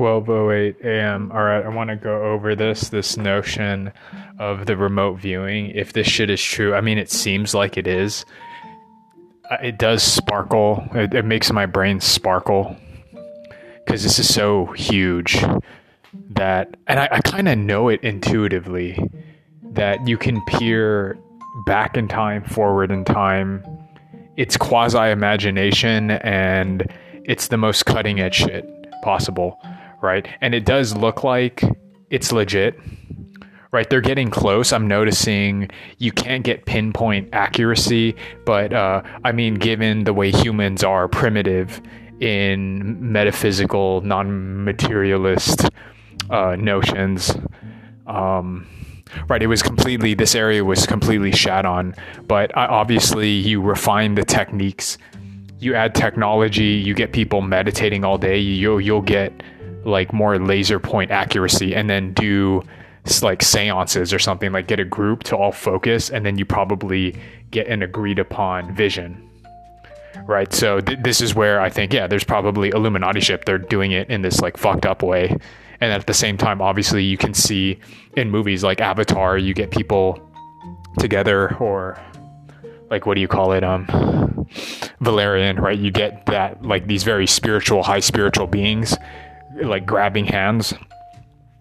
12:08 a.m. All right, I want to go over this this notion of the remote viewing. If this shit is true, I mean, it seems like it is. Uh, It does sparkle. It, it makes my brain sparkle because this is so huge that, and I, I kind of know it intuitively that you can peer back in time, forward in time. It's quasi imagination and it's the most cutting edge shit possible, right? And it does look like it's legit, right? They're getting close. I'm noticing you can't get pinpoint accuracy, but uh, I mean, given the way humans are primitive in metaphysical, non materialist uh, notions, um, right? It was completely, this area was completely shat on, but uh, obviously, you refine the techniques you add technology, you get people meditating all day, you'll you'll get like more laser point accuracy, and then do like seances or something like get a group to all focus, and then you probably get an agreed upon vision. Right, so th- this is where I think, yeah, there's probably Illuminati ship. They're doing it in this like fucked up way, and at the same time, obviously, you can see in movies like Avatar, you get people together, or like what do you call it, um, Valerian, right? You get that like these very spiritual, high spiritual beings, like grabbing hands,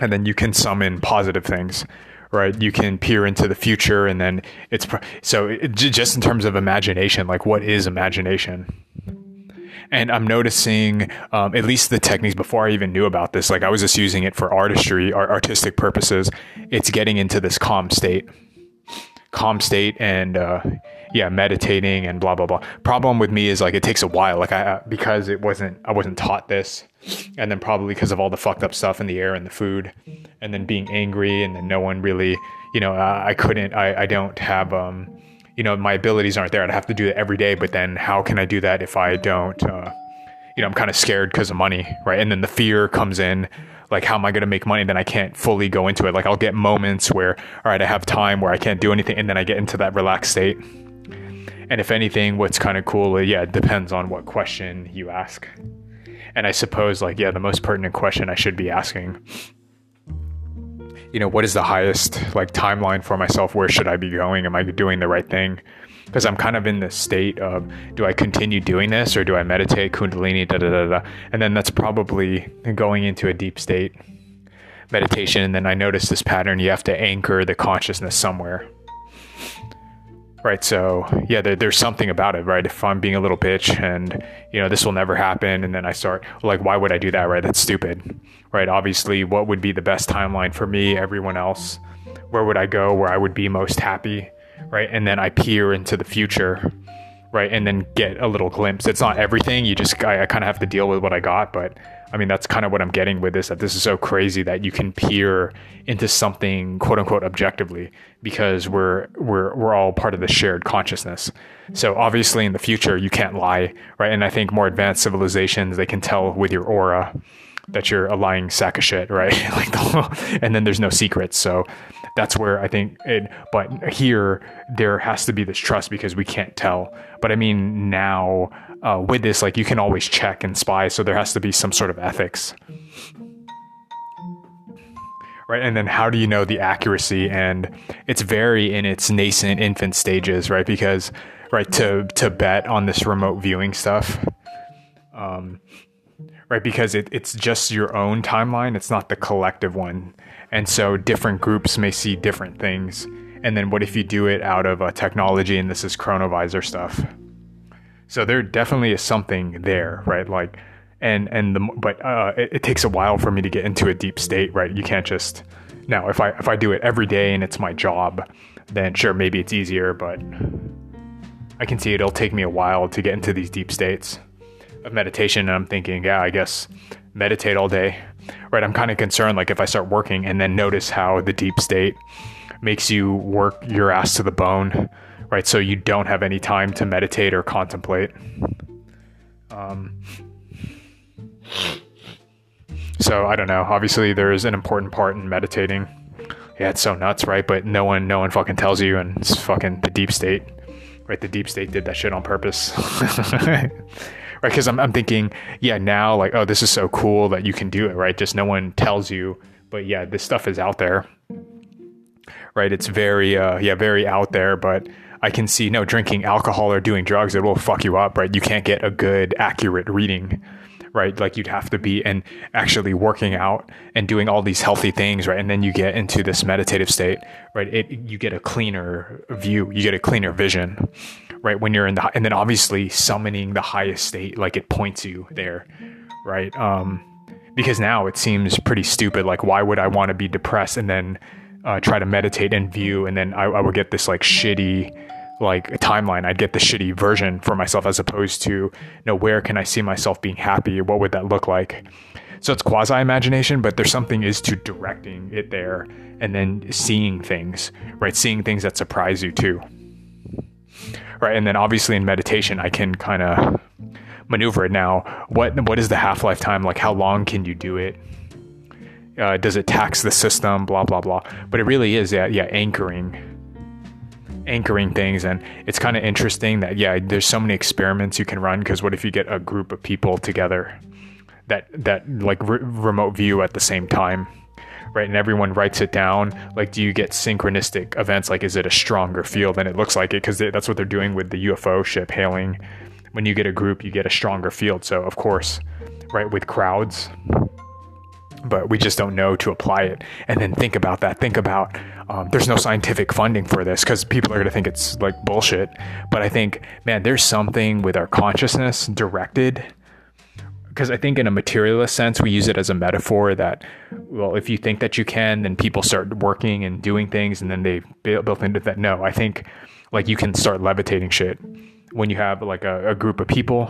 and then you can summon positive things, right? You can peer into the future, and then it's so it, just in terms of imagination, like what is imagination? And I'm noticing, um, at least the techniques before I even knew about this, like I was just using it for artistry, art, artistic purposes. It's getting into this calm state calm state and uh, yeah meditating and blah blah blah. Problem with me is like it takes a while. Like i because it wasn't i wasn't taught this and then probably because of all the fucked up stuff in the air and the food and then being angry and then no one really you know i, I couldn't I, I don't have um you know my abilities aren't there. I'd have to do it every day but then how can i do that if i don't uh, you know i'm kind of scared because of money right? And then the fear comes in like how am i going to make money? Then i can't fully go into it. Like i'll get moments where all right i have time where i can't do anything and then i get into that relaxed state and if anything what's kind of cool uh, yeah it depends on what question you ask. And i suppose like yeah the most pertinent question i should be asking. You know what is the highest like timeline for myself? Where should i be going? Am i doing the right thing? Because i'm kind of in this state of do i continue doing this or do i meditate kundalini da da da da? And then that's probably going into a deep state. Meditation and then i notice this pattern you have to anchor the consciousness somewhere right so yeah there, there's something about it right? If i'm being a little bitch and you know this will never happen and then i start like why would i do that right? That's stupid right? Obviously what would be the best timeline for me everyone else? Where would i go where i would be most happy right? And then i peer into the future right? And then get a little glimpse. It's not everything. You just i, I kind of have to deal with what i got but i mean that's kind of what i'm getting with this that this is so crazy that you can peer into something quote unquote objectively because we're we're we're all part of the shared consciousness so obviously in the future you can't lie right and i think more advanced civilizations they can tell with your aura that you're a lying sack of shit, right? like, the, and then there's no secrets. So that's where I think it. But here there has to be this trust because we can't tell. But I mean now uh, with this, like you can always check and spy. So there has to be some sort of ethics. Right, and then how do you know the accuracy? And it's very in its nascent infant stages, right? Because, right, to to bet on this remote viewing stuff, um, right? Because it, it's just your own timeline, it's not the collective one. And so different groups may see different things. And then what if you do it out of a technology and this is chronovisor stuff? So there definitely is something there, right? Like, and and the but uh, it, it takes a while for me to get into a deep state, right? You can't just now if I if I do it every day and it's my job, then sure maybe it's easier, but I can see it'll take me a while to get into these deep states of meditation and I'm thinking, yeah, I guess meditate all day. Right? I'm kind of concerned like if I start working and then notice how the deep state makes you work your ass to the bone, right? So you don't have any time to meditate or contemplate. Um so I don't know. Obviously there is an important part in meditating. Yeah, it's so nuts, right? But no one no one fucking tells you and it's fucking the deep state. Right? The deep state did that shit on purpose. right? Because I'm, I'm thinking, yeah, now like, oh, this is so cool that you can do it, right? Just no one tells you, but yeah, this stuff is out there, right? It's very, uh, yeah, very out there, but I can see no drinking alcohol or doing drugs, it will fuck you up, right? You can't get a good, accurate reading right? Like you'd have to be and actually working out and doing all these healthy things, right? And then you get into this meditative state, right? It you get a cleaner view, you get a cleaner vision, right? When you're in the and then obviously summoning the highest state, like it points you there, right? Um, because now it seems pretty stupid. Like, why would I want to be depressed and then uh, try to meditate and view, and then I, I would get this like shitty like a timeline. I'd get the shitty version for myself as opposed to you know where can i see myself being happy? What would that look like? So it's quasi imagination but there's something is to directing it there and then seeing things right? Seeing things that surprise you too. Right and then obviously in meditation i can kind of maneuver it. Now what what is the half-life time? Like how long can you do it uh, does it tax the system blah blah blah. But it really is yeah yeah anchoring anchoring things. And it's kind of interesting that yeah there's so many experiments you can run because what if you get a group of people together that that like re- remote view at the same time right? And everyone writes it down. Like do you get synchronistic events? Like is it a stronger field than it looks like? It because that's what they're doing with the ufo ship hailing. When you get a group you get a stronger field. So of course right with crowds but we just don't know to apply it. And then think about that. Think about um, there's no scientific funding for this because people are going to think it's like bullshit. But I think, man, there's something with our consciousness directed. Because I think, in a materialist sense, we use it as a metaphor that, well, if you think that you can, then people start working and doing things, and then they built into that. No, I think like you can start levitating shit when you have like a, a, group of people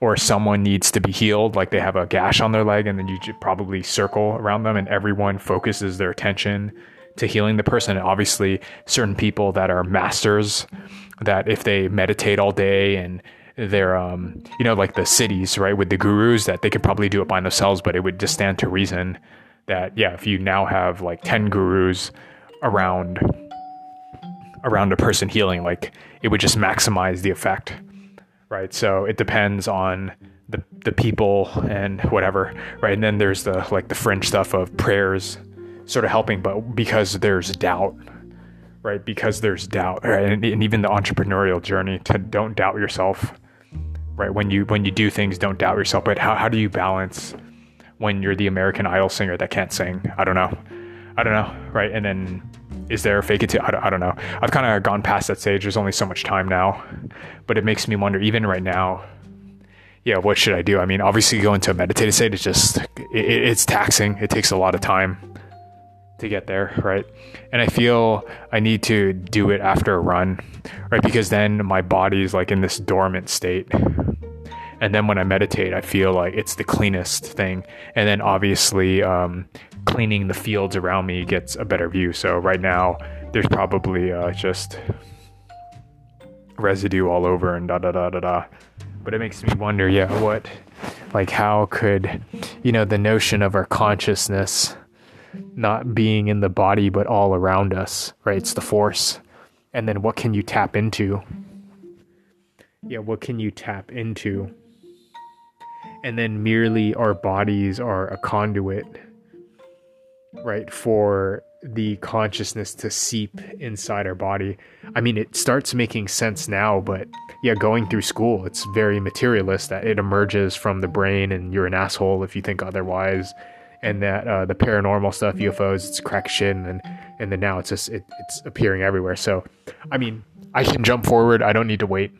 or someone needs to be healed, like they have a gash on their leg, and then you probably circle around them, and everyone focuses their attention to healing the person. And obviously, certain people that are masters, that if they meditate all day and they're, um, you know, like the siddhis, right, with the gurus, that they could probably do it by themselves, but it would just stand to reason that, yeah, if you now have like 10 gurus around around a person healing like it would just maximize the effect right? So it depends on the the people and whatever right? And then there's the like the fringe stuff of prayers sort of helping but because there's doubt right? Because there's doubt right? And, and even the entrepreneurial journey to don't doubt yourself right? When you when you do things don't doubt yourself but how, how do you balance when you're the american idol singer that can't sing? I don't know. I don't know right? And then is there a fake it till? I don't, I don't know. I've kind of gone past that stage. There's only so much time now, but it makes me wonder. Even right now, yeah, what should I do? I mean, obviously, going to a meditative state is just it, it's taxing. It takes a lot of time to get there, right? And I feel I need to do it after a run, right? Because then my body's like in this dormant state. And then when I meditate, I feel like it's the cleanest thing. And then obviously, um, cleaning the fields around me gets a better view. So right now, there's probably uh, just residue all over and da da da da da. But it makes me wonder, yeah, what, like, how could, you know, the notion of our consciousness not being in the body but all around us, right? It's the force. And then what can you tap into? Yeah, what can you tap into? And then merely our bodies are a conduit right for the consciousness to seep inside our body. I mean it starts making sense now but yeah going through school it's very materialist that it emerges from the brain and you're an asshole if you think otherwise and that uh, the paranormal stuff ufos it's crack shit and and then now it's just it, it's appearing everywhere. So i mean i can jump forward. I don't need to wait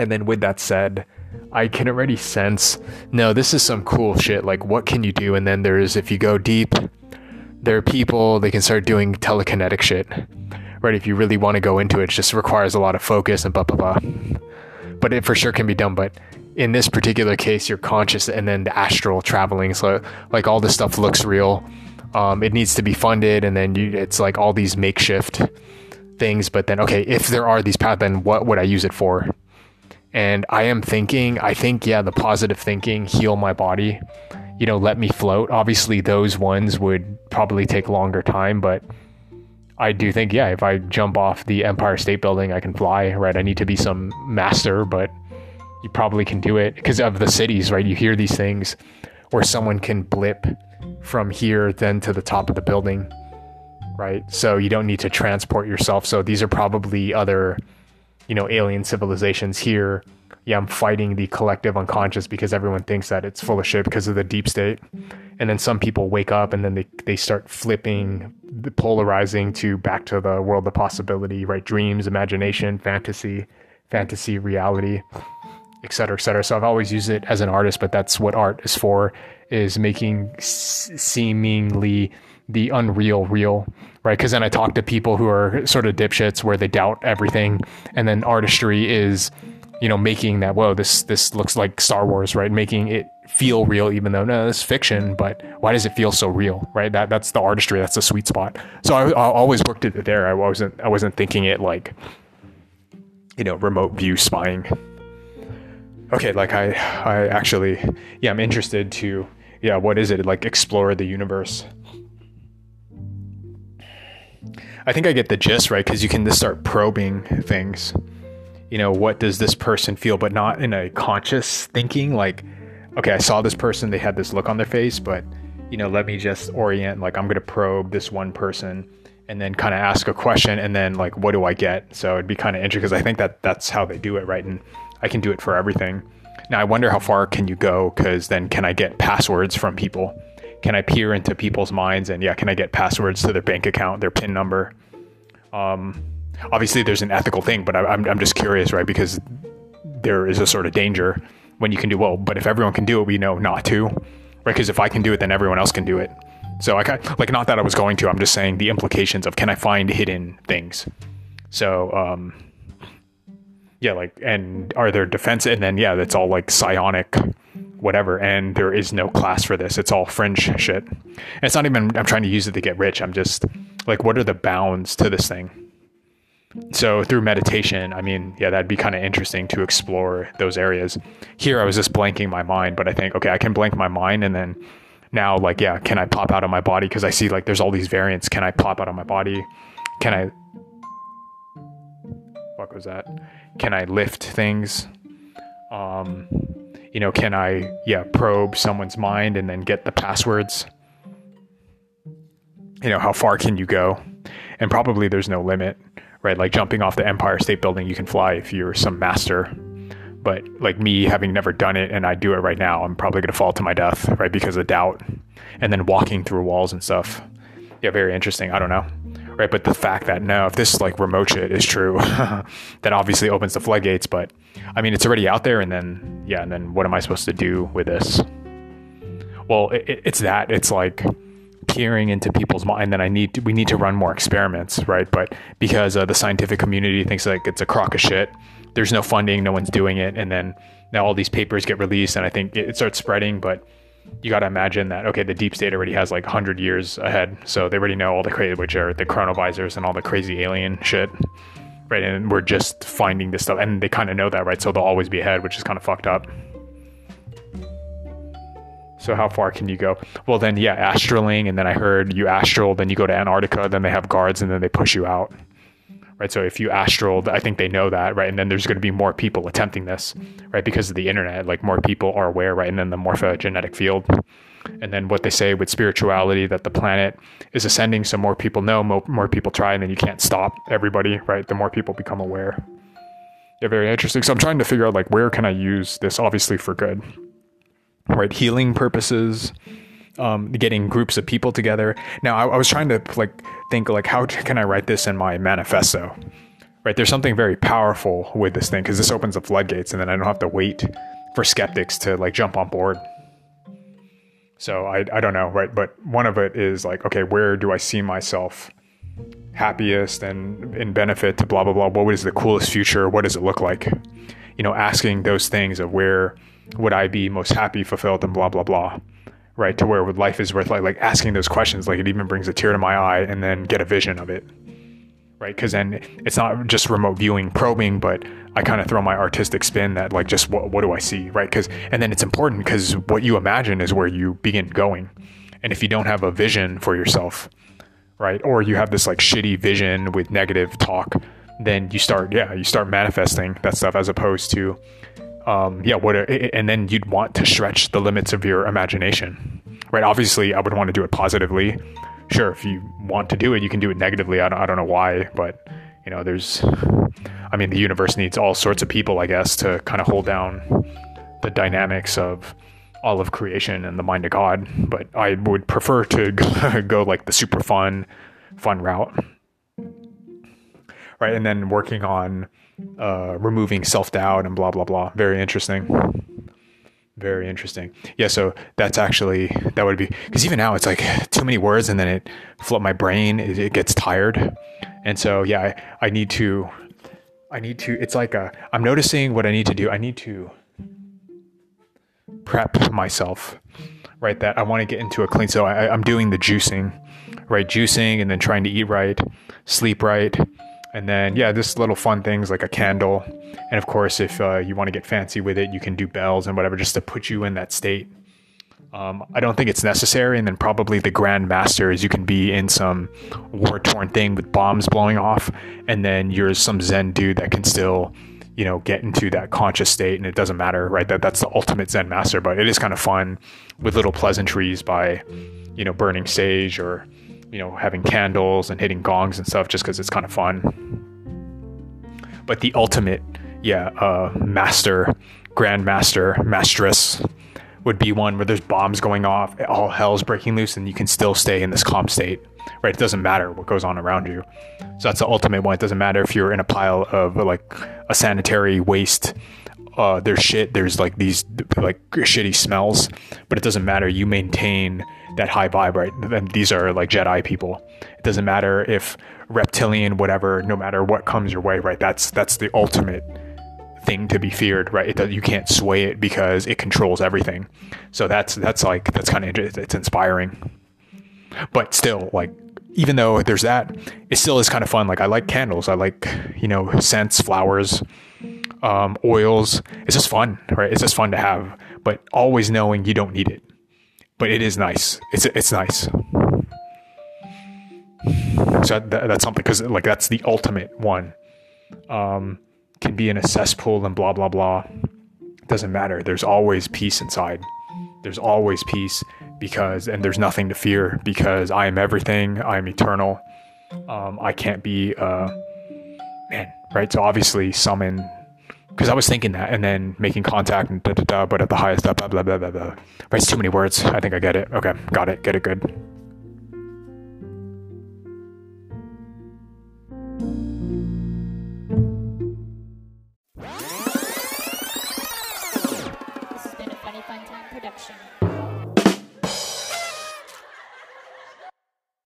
and then with that said I can already sense, no, this is some cool shit. Like, what can you do? And then there's, if you go deep, there are people they can start doing telekinetic shit. Right? If you really want to go into it, it just requires a lot of focus and blah blah blah. But it for sure can be done. But in this particular case, you're conscious and then the astral traveling. So like all this stuff looks real. Um, it needs to be funded, and then you, it's like all these makeshift things. But then, okay, if there are these paths, then what would I use it for? And I am thinking, I think, yeah, the positive thinking, heal my body you know, let me float. Obviously, those ones would probably take longer time, but I do think, yeah, if I jump off the Empire State Building, I can fly, right? I need to be some master, but you probably can do it because of the siddhis, right? You hear these things where someone can blip from here then to the top of the building, right? So you don't need to transport yourself. So these are probably other, you know, alien civilizations here. Yeah, I'm fighting the collective unconscious because everyone thinks that it's full of shit because of the deep state. And then some people wake up and then they, they start flipping, polarizing to back to the world of possibility, right? Dreams, imagination, fantasy, fantasy, reality et cetera, et cetera. So I've always used it as an artist, but that's what art is for, is making s- seemingly the unreal real, right? Because then I talk to people who are sort of dipshits where they doubt everything, and then artistry is, you know, making that whoa, this this looks like Star Wars, right? Making it feel real, even though no, it's fiction, but why does it feel so real, right? That that's the artistry, that's the sweet spot. So I, I always worked it there. I wasn't I wasn't thinking it like, you know, remote view spying okay like i i actually yeah i'm interested to yeah what is it like explore the universe i think i get the gist right? Because you can just start probing things. You know what does this person feel? But not in a conscious thinking like okay i saw this person they had this look on their face but you know let me just orient like i'm going to probe this one person and then kind of ask a question and then like what do i get? So it'd be kind of interesting because i think that that's how they do it right? And I can do it for everything. Now I wonder how far can you go because then can I get passwords from people? Can I peer into people's minds and yeah, can I get passwords to their bank account, their PIN number? Um, obviously there's an ethical thing, but I, I'm I'm just curious, right? Because there is a sort of danger when you can do well, but if everyone can do it, we know not to, right? Because if I can do it, then everyone else can do it. So I can like not that I was going to. I'm just saying the implications of can I find hidden things. So um, yeah, like, and are there defense? And then, yeah, that's all like psionic, whatever. And there is no class for this. It's all fringe shit. And it's not even, I'm trying to use it to get rich. I'm just like, what are the bounds to this thing? So through meditation, I mean, yeah, that'd be kind of interesting to explore those areas. Here, I was just blanking my mind, but I think, okay, I can blank my mind and then now like yeah can i pop out of my body because i see like there's all these variants can i pop out of my body can i was that can I lift things? Um, you know, can I, yeah, probe someone's mind and then get the passwords? You know, how far can you go? And probably there's no limit, right? Like jumping off the Empire State Building, you can fly if you're some master. But like me having never done it and I do it right now, I'm probably going to fall to my death, right? Because of doubt. And then walking through walls and stuff. Yeah, very interesting. I don't know right? But the fact that no, if this like remote shit is true, that obviously opens the floodgates. But I mean, it's already out there, and then yeah, and then what am I supposed to do with this? Well, it, it's that it's like peering into people's mind. Then I need to, we need to run more experiments, right? But because uh, the scientific community thinks like it's a crock of shit, there's no funding, no one's doing it, and then now all these papers get released, and I think it, it starts spreading, but you got to imagine that okay the deep state already has like 100 years ahead. So they already know all the crazy which are the chronovisors and all the crazy alien shit right? And we're just finding this stuff. And they kind of know that right? So they'll always be ahead which is kind of fucked up. So how far can you go? Well then yeah astraling and then i heard you astral then you go to antarctica then they have guards and then they push you out right? So if you astral, I think they know that, right? And then there's going to be more people attempting this, right? Because of the internet, like more people are aware, right? And then the morphogenetic field. And then what they say with spirituality that the planet is ascending, so more people know, more, more people try, and then you can't stop everybody, right? The more people become aware. Yeah, very interesting. So I'm trying to figure out like where can I use this, obviously for good, right? Healing purposes, um, getting groups of people together. Now, I, I, was trying to like think like how can I write this in my manifesto? Right, there's something very powerful with this thing because this opens the floodgates, and then I don't have to wait for skeptics to like jump on board. So I I don't know, right? But one of it is like, okay, where do I see myself happiest and in benefit to blah blah blah? What is the coolest future? What does it look like? You know, asking those things of where would I be most happy, fulfilled, and blah blah blah right? To where life is worth like, like asking those questions, like it even brings a tear to my eye and then get a vision of it, right? Because then it's not just remote viewing, probing, but I kind of throw my artistic spin that like just what, what do I see, right? Because and then it's important because what you imagine is where you begin going, and if you don't have a vision for yourself, right, or you have this like shitty vision with negative talk, then you start yeah you start manifesting that stuff as opposed to um, yeah, what, and then you'd want to stretch the limits of your imagination, right? Obviously, I would want to do it positively. Sure, if you want to do it, you can do it negatively. I don't, I don't know why, but you know, there's, I mean, the universe needs all sorts of people, I guess, to kind of hold down the dynamics of all of creation and the mind of God. But I would prefer to go like the super fun, fun route, right? And then working on uh, removing self doubt and blah blah blah. Very interesting. Very interesting. Yeah, so that's actually that would be because even now it's like too many words, and then it flood my brain. It, it gets tired, and so yeah, I, I need to. I need to. It's like a. I'm noticing what I need to do. I need to prep myself, right? That I want to get into a clean. So I, I'm doing the juicing, right? Juicing and then trying to eat right, sleep right, and then, yeah, just little fun things like a candle. And of course, if uh, you want to get fancy with it, you can do bells and whatever just to put you in that state. Um, I don't think it's necessary. And then probably the grand master is you can be in some war torn thing with bombs blowing off, and then you're some Zen dude that can still, you know, get into that conscious state, and it doesn't matter, right? That that's the ultimate Zen master. But it is kind of fun with little pleasantries by, you know, burning sage or you know, having candles and hitting gongs and stuff just because it's kind of fun. But the ultimate, yeah, uh, master, grandmaster, mastress would be one where there's bombs going off, all hell's breaking loose, and you can still stay in this calm state, right? It doesn't matter what goes on around you. So that's the ultimate one. It doesn't matter if you're in a pile of like a sanitary waste. Uh, there's shit. There's like these like shitty smells, but it doesn't matter. You maintain that high vibe, right? And these are like Jedi people. It doesn't matter if reptilian, whatever, no matter what comes your way, right? That's that's the ultimate thing to be feared, right? It, you can't sway it because it controls everything. So that's that's like that's kind of it's inspiring. But still, like even though there's that, it still is kind of fun. Like I like candles. I like you know scents, flowers, um, oils. It's just fun, right? It's just fun to have. But always knowing you don't need it but it is nice. It's it's nice. So that, that's something because like that's the ultimate one. Um, can be in a cesspool and blah blah blah. Doesn't matter. There's always peace inside. There's always peace because and there's nothing to fear because I am everything. I am eternal. Um, I can't be uh, man right. So obviously summon because I was thinking that and then making contact and da da da, but at the highest blah blah blah blah blah. blah. It's too many words. I think I get it. Okay, got it. Get it good.